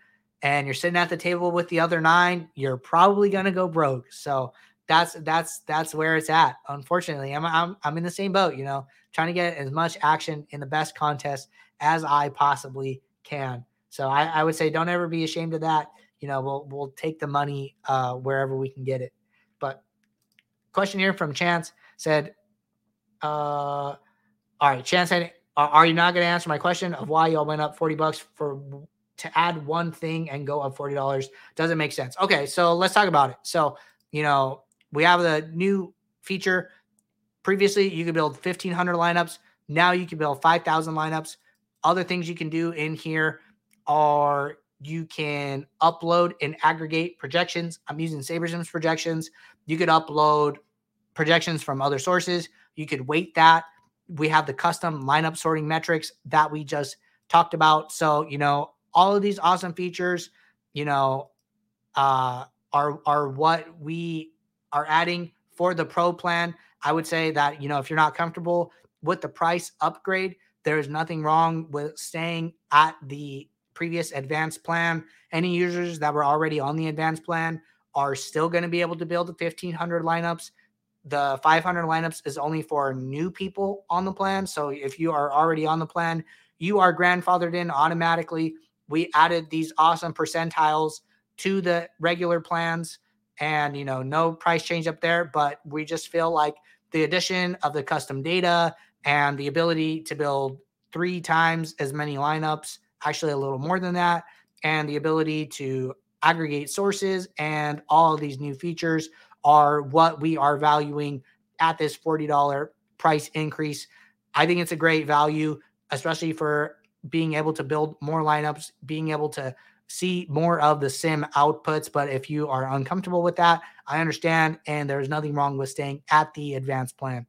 and you're sitting at the table with the other nine, you're probably gonna go broke. So that's that's that's where it's at. Unfortunately, I'm I'm I'm in the same boat. You know, trying to get as much action in the best contest as I possibly can. So I, I would say don't ever be ashamed of that. You know, we'll we'll take the money uh, wherever we can get it. But question here from Chance said, uh, "All right, Chance said, are you not going to answer my question of why y'all went up forty bucks for to add one thing and go up forty dollars? Doesn't make sense. Okay, so let's talk about it. So you know, we have the new feature Previously, you could build 1,500 lineups. Now you can build 5,000 lineups. Other things you can do in here are you can upload and aggregate projections. I'm using SaberSims projections. You could upload projections from other sources. You could weight that. We have the custom lineup sorting metrics that we just talked about. So, you know, all of these awesome features, you know, uh, are are what we are adding for the pro plan. I would say that, you know, if you're not comfortable with the price upgrade, there is nothing wrong with staying at the previous advanced plan. Any users that were already on the advanced plan are still going to be able to build the 1500 lineups. The 500 lineups is only for new people on the plan. So if you are already on the plan, you are grandfathered in automatically. We added these awesome percentiles to the regular plans and you know no price change up there but we just feel like the addition of the custom data and the ability to build three times as many lineups actually a little more than that and the ability to aggregate sources and all of these new features are what we are valuing at this $40 price increase i think it's a great value especially for being able to build more lineups being able to see more of the sim outputs. But if you are uncomfortable with that, I understand. And there's nothing wrong with staying at the advanced plan.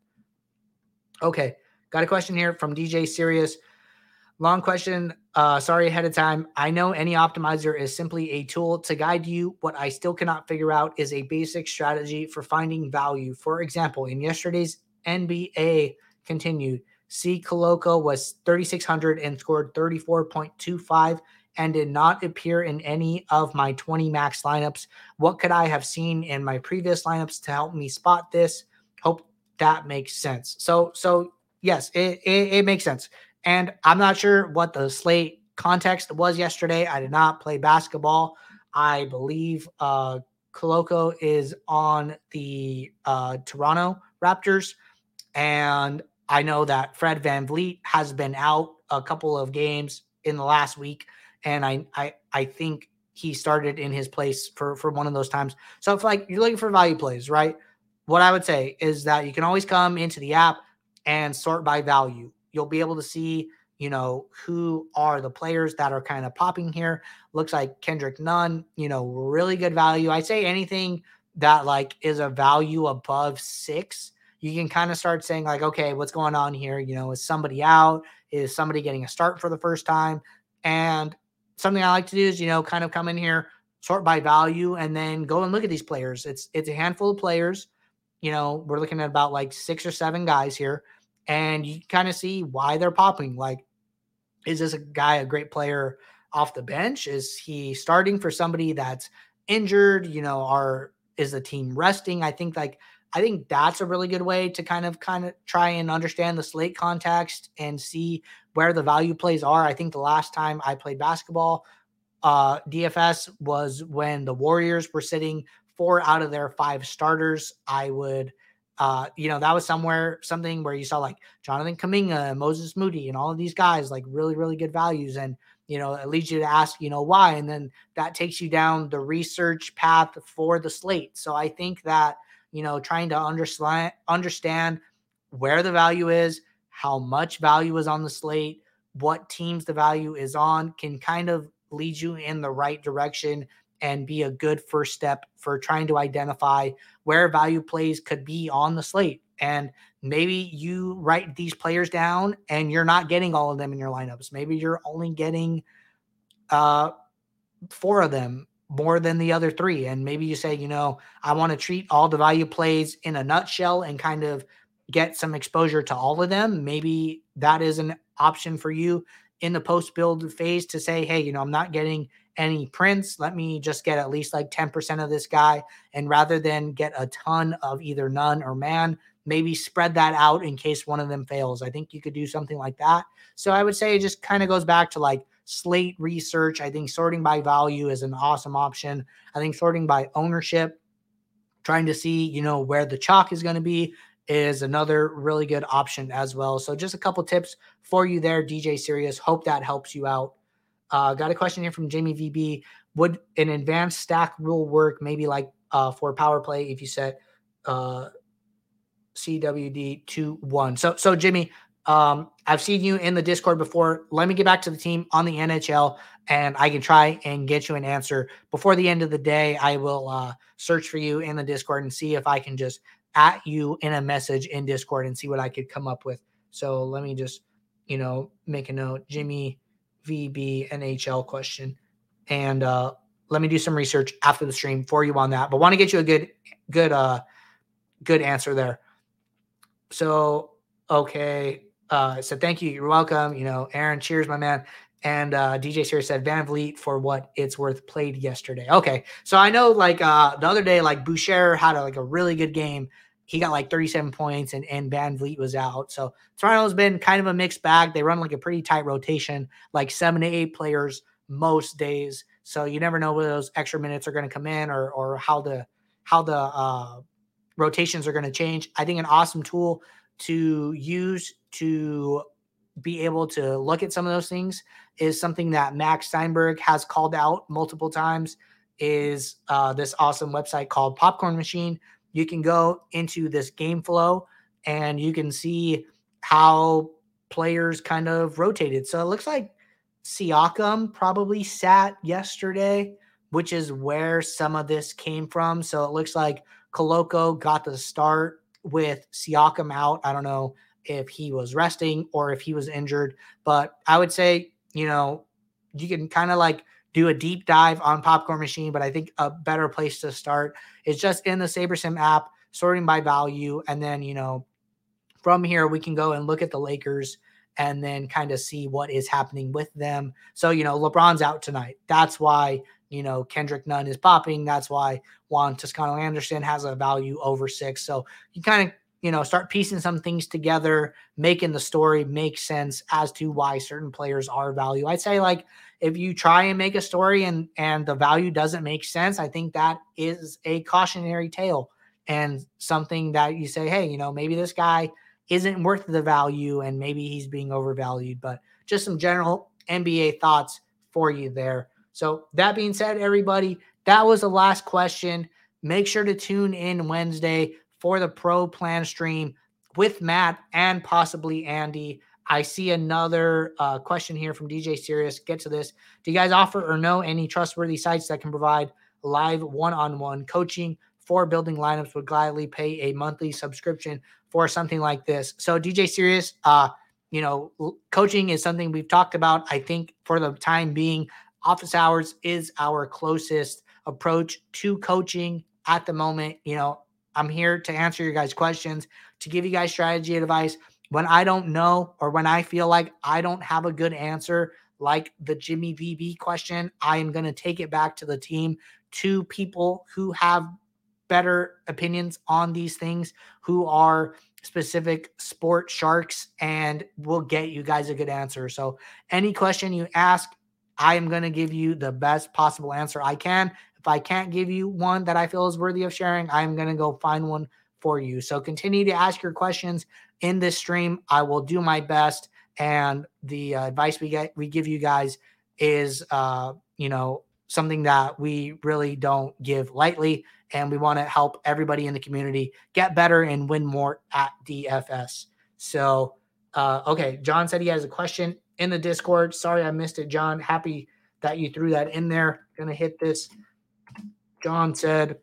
Okay. Got a question here from DJ Sirius. Long question. Uh, sorry ahead of time. I know any optimizer is simply a tool to guide you. What I still cannot figure out is a basic strategy for finding value. For example, in yesterday's NBA continued, C. Koloko was 3,600 and scored 34.25 and did not appear in any of my 20 max lineups. What could I have seen in my previous lineups to help me spot this? Hope that makes sense. So, so yes, it, it, it makes sense. And I'm not sure what the slate context was yesterday. I did not play basketball. I believe uh, Koloko is on the uh, Toronto Raptors. And I know that Fred Van VanVleet has been out a couple of games in the last week. And I, I, I think he started in his place for, for one of those times. So if like you're looking for value plays, right? What I would say is that you can always come into the app and sort by value you'll be able to see, you know, who are the players that are kind of popping here. Looks like Kendrick Nunn, you know, really good value. I say anything that like is a value above six, you can kind of start saying, like, okay, what's going on here? You know, is somebody out? Is somebody getting a start for the first time? And something I like to do is, you know, kind of come in here, sort by value, and then go and look at these players. It's it's a handful of players. You know, we're looking at about like six or seven guys here and you kind of see why they're popping. Like, is this a guy a great player off the bench? Is he starting for somebody that's injured? You know, are is the team resting? I think like I think that's a really good way to kind of kind of try and understand the slate context and see where the value plays are. I think the last time I played basketball, uh, DFS was when the Warriors were sitting four out of their five starters. I would uh, you know, that was somewhere something where you saw like Jonathan Kuminga, Moses Moody, and all of these guys like really, really good values. And you know, it leads you to ask, you know, why, and then that takes you down the research path for the slate. So I think that you know, trying to understand where the value is, how much value is on the slate, what teams the value is on, can kind of lead you in the right direction and be a good first step for trying to identify where value plays could be on the slate. And maybe you write these players down and you're not getting all of them in your lineups. Maybe you're only getting uh, four of them more than the other three. And maybe you say, you know, I want to treat all the value plays in a nutshell and kind of get some exposure to all of them. Maybe that is an option for you in the post build phase to say, hey, you know, I'm not getting any prints. Let me just get at least like 10% of this guy. And rather than get a ton of either none or man, maybe spread that out in case one of them fails. I think you could do something like that. So I would say it just kind of goes back to like slate research. I think sorting by value is an awesome option. I think sorting by ownership, trying to see, you know, where the chalk is going to be is another really good option as well. So just a couple tips for you there, DJ Sirius. Hope that helps you out. Uh, got a question here from Jamie VB. Would an advanced stack rule work maybe like uh, for power play if you set uh, CWD to one? So, so Jimmy, um, I've seen you in the Discord before. Let me get back to the team on the NHL, and I can try and get you an answer before the end of the day. I will uh, search for you in the Discord and see if I can just at you in a message in Discord and see what I could come up with. So let me just, you know, make a note. Jimmy VB NHL question. And uh, let me do some research after the stream for you on that. But want to get you a good, good, uh, good answer there. So, okay. Uh, so thank you. You're welcome. You know, Aaron, cheers, my man. And uh, DJ Sears said VanVleet for what it's worth played yesterday. Okay, so I know like uh, the other day, like Boucher had a, like a really good game he got like 37 points and, and VanVleet was out. So Toronto's been kind of a mixed bag. They run like a pretty tight rotation, like seven to eight players most days. So you never know where those extra minutes are going to come in or or how the how the uh, rotations are going to change. I think an awesome tool to use to be able to look at some of those things is something that Max Steinberg has called out multiple times is uh, this awesome website called Popcorn Machine you can go into this game flow and you can see how players kind of rotated. So it looks like Siakam probably sat yesterday, which is where some of this came from. So it looks like Koloko got the start with Siakam out. I don't know. if he was resting or if he was injured. But I would say, you know, you can kind of like do a deep dive on Popcorn Machine, but I think a better place to start is just in the SaberSim app, sorting by value. And then, you know, from here, we can go and look at the Lakers and then kind of see what is happening with them. So, you know, LeBron's out tonight. That's why, you know, Kendrick Nunn is popping. That's why Juan Toscano Anderson has a value over six. So you kind of, you know, start piecing some things together, making the story make sense as to why certain players are value. I'd say like if you try and make a story and and the value doesn't make sense, I think that is a cautionary tale and something that you say, hey, you know, maybe this guy isn't worth the value and maybe he's being overvalued. But just some general NBA thoughts for you there. So, that being said, everybody, that was the last question. Make sure to tune in Wednesday for the pro plan stream with Matt and possibly Andy. I see another uh, question here from DJ Sirius. Get to this. Do you guys offer or know any trustworthy sites that can provide live one on one coaching for building lineups? Would gladly pay a monthly subscription for something like this. So, DJ Sirius, uh, you know, coaching is something we've talked about. I think for the time being, office hours is our closest approach to coaching at the moment. You know, I'm here to answer your guys' questions, to give you guys strategy advice. When I don't know or when I feel like I don't have a good answer, like the Jimmy VB question, I am going to take it back to the team, to people who have better opinions on these things, who are specific sport sharks, and we'll get you guys a good answer. So, any question you ask, I am going to give you the best possible answer I can. If I can't give you one that I feel is worthy of sharing, I'm going to go find one for you. So continue to ask your questions in this stream. I will do my best. And the uh, advice we get, we give you guys is, uh, you know, something that we really don't give lightly. And we want to help everybody in the community get better and win more at DFS. So, uh, okay, John said he has a question in the Discord. Sorry I missed it, John. Happy that you threw that in there. Gonna hit this John said,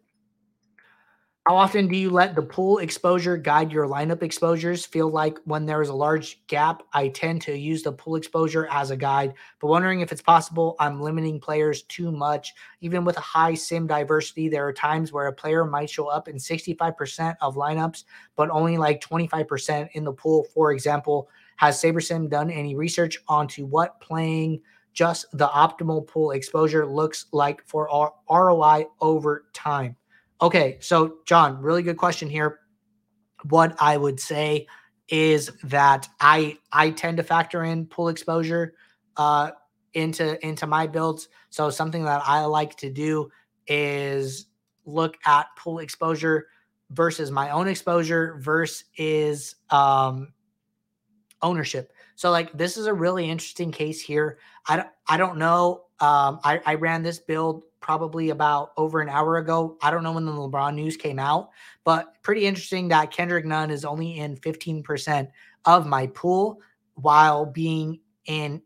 How often do you let the pool exposure guide your lineup exposures? Feel like when there is a large gap, I tend to use the pool exposure as a guide, but wondering if it's possible I'm limiting players too much. Even with a high sim diversity, there are times where a player might show up in 65% of lineups, but only like 25% in the pool. For example, has SaberSim done any research onto what playing? just the optimal pool exposure looks like for our ROI over time? Okay, so John, really good question here. What I would say is that I I tend to factor in pool exposure uh, into into my builds. So something that I like to do is look at pool exposure versus my own exposure versus um, ownership. So like this is a really interesting case here. I don't, I don't know. Um, I, I ran this build probably about over an hour ago. I don't know when the LeBron news came out, but pretty interesting that Kendrick Nunn is only in 15% of my pool while being in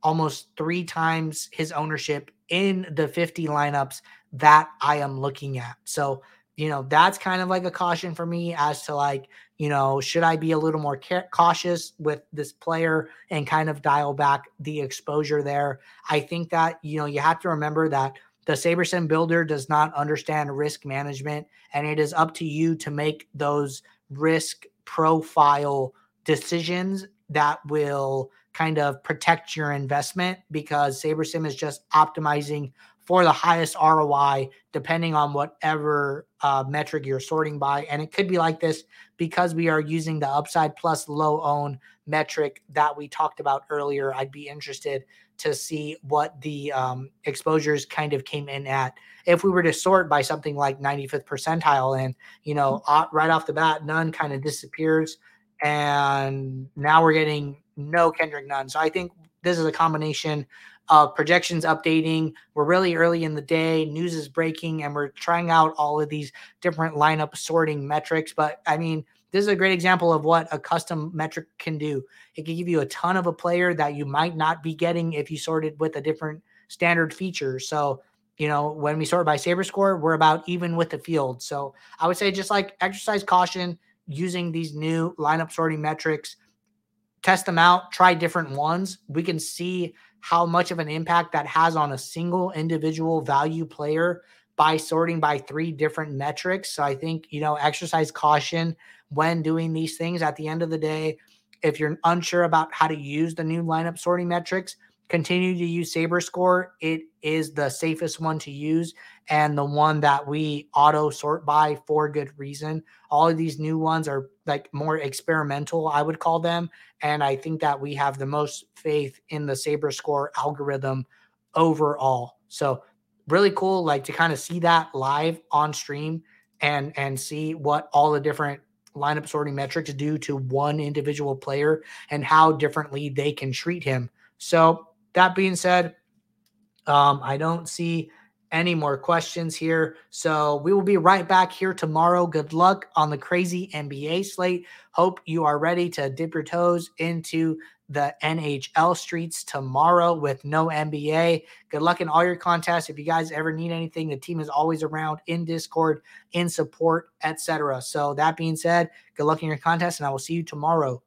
almost three times his ownership in the 50 lineups that I am looking at. So, you know, that's kind of like a caution for me as to like, you know, should I be a little more cautious with this player and kind of dial back the exposure there? I think that, you know, you have to remember that the SaberSim builder does not understand risk management, and it is up to you to make those risk profile decisions that will kind of protect your investment because SaberSim is just optimizing for the highest ROI, depending on whatever uh, metric you're sorting by. And it could be like this because we are using the upside plus low own metric that we talked about earlier. I'd be interested to see what the um, exposures kind of came in at. If we were to sort by something like 95th percentile, and you know, mm-hmm. right off the bat, Nunn kind of disappears, and now we're getting no Kendrick Nunn. So I think this is a combination of projections updating. We're really early in the day. News is breaking, and we're trying out all of these different lineup sorting metrics. But I mean, this is a great example of what a custom metric can do. It can give you a ton of a player that you might not be getting if you sorted with a different standard feature. So, you know, when we sort by saber score, we're about even with the field. So I would say just like exercise caution, using these new lineup sorting metrics, test them out, try different ones. We can see how much of an impact that has on a single individual value player by sorting by three different metrics. So I think, you know, exercise caution when doing these things. At the end of the day, if you're unsure about how to use the new lineup sorting metrics, continue to use Saber Score. It is the safest one to use and the one that we auto sort by for good reason. All of these new ones are like more experimental, I would call them. And I think that we have the most faith in the Saber Score algorithm overall. So really cool, like to kind of see that live on stream and and see what all the different lineup sorting metrics do to one individual player and how differently they can treat him. So that being said, um, I don't see any more questions here. So we will be right back here tomorrow. Good luck on the crazy NBA slate. Hope you are ready to dip your toes into the NHL streets tomorrow with no NBA. Good luck in all your contests. If you guys ever need anything, the team is always around in Discord, in support, etc. So that being said, good luck in your contest, and I will see you tomorrow.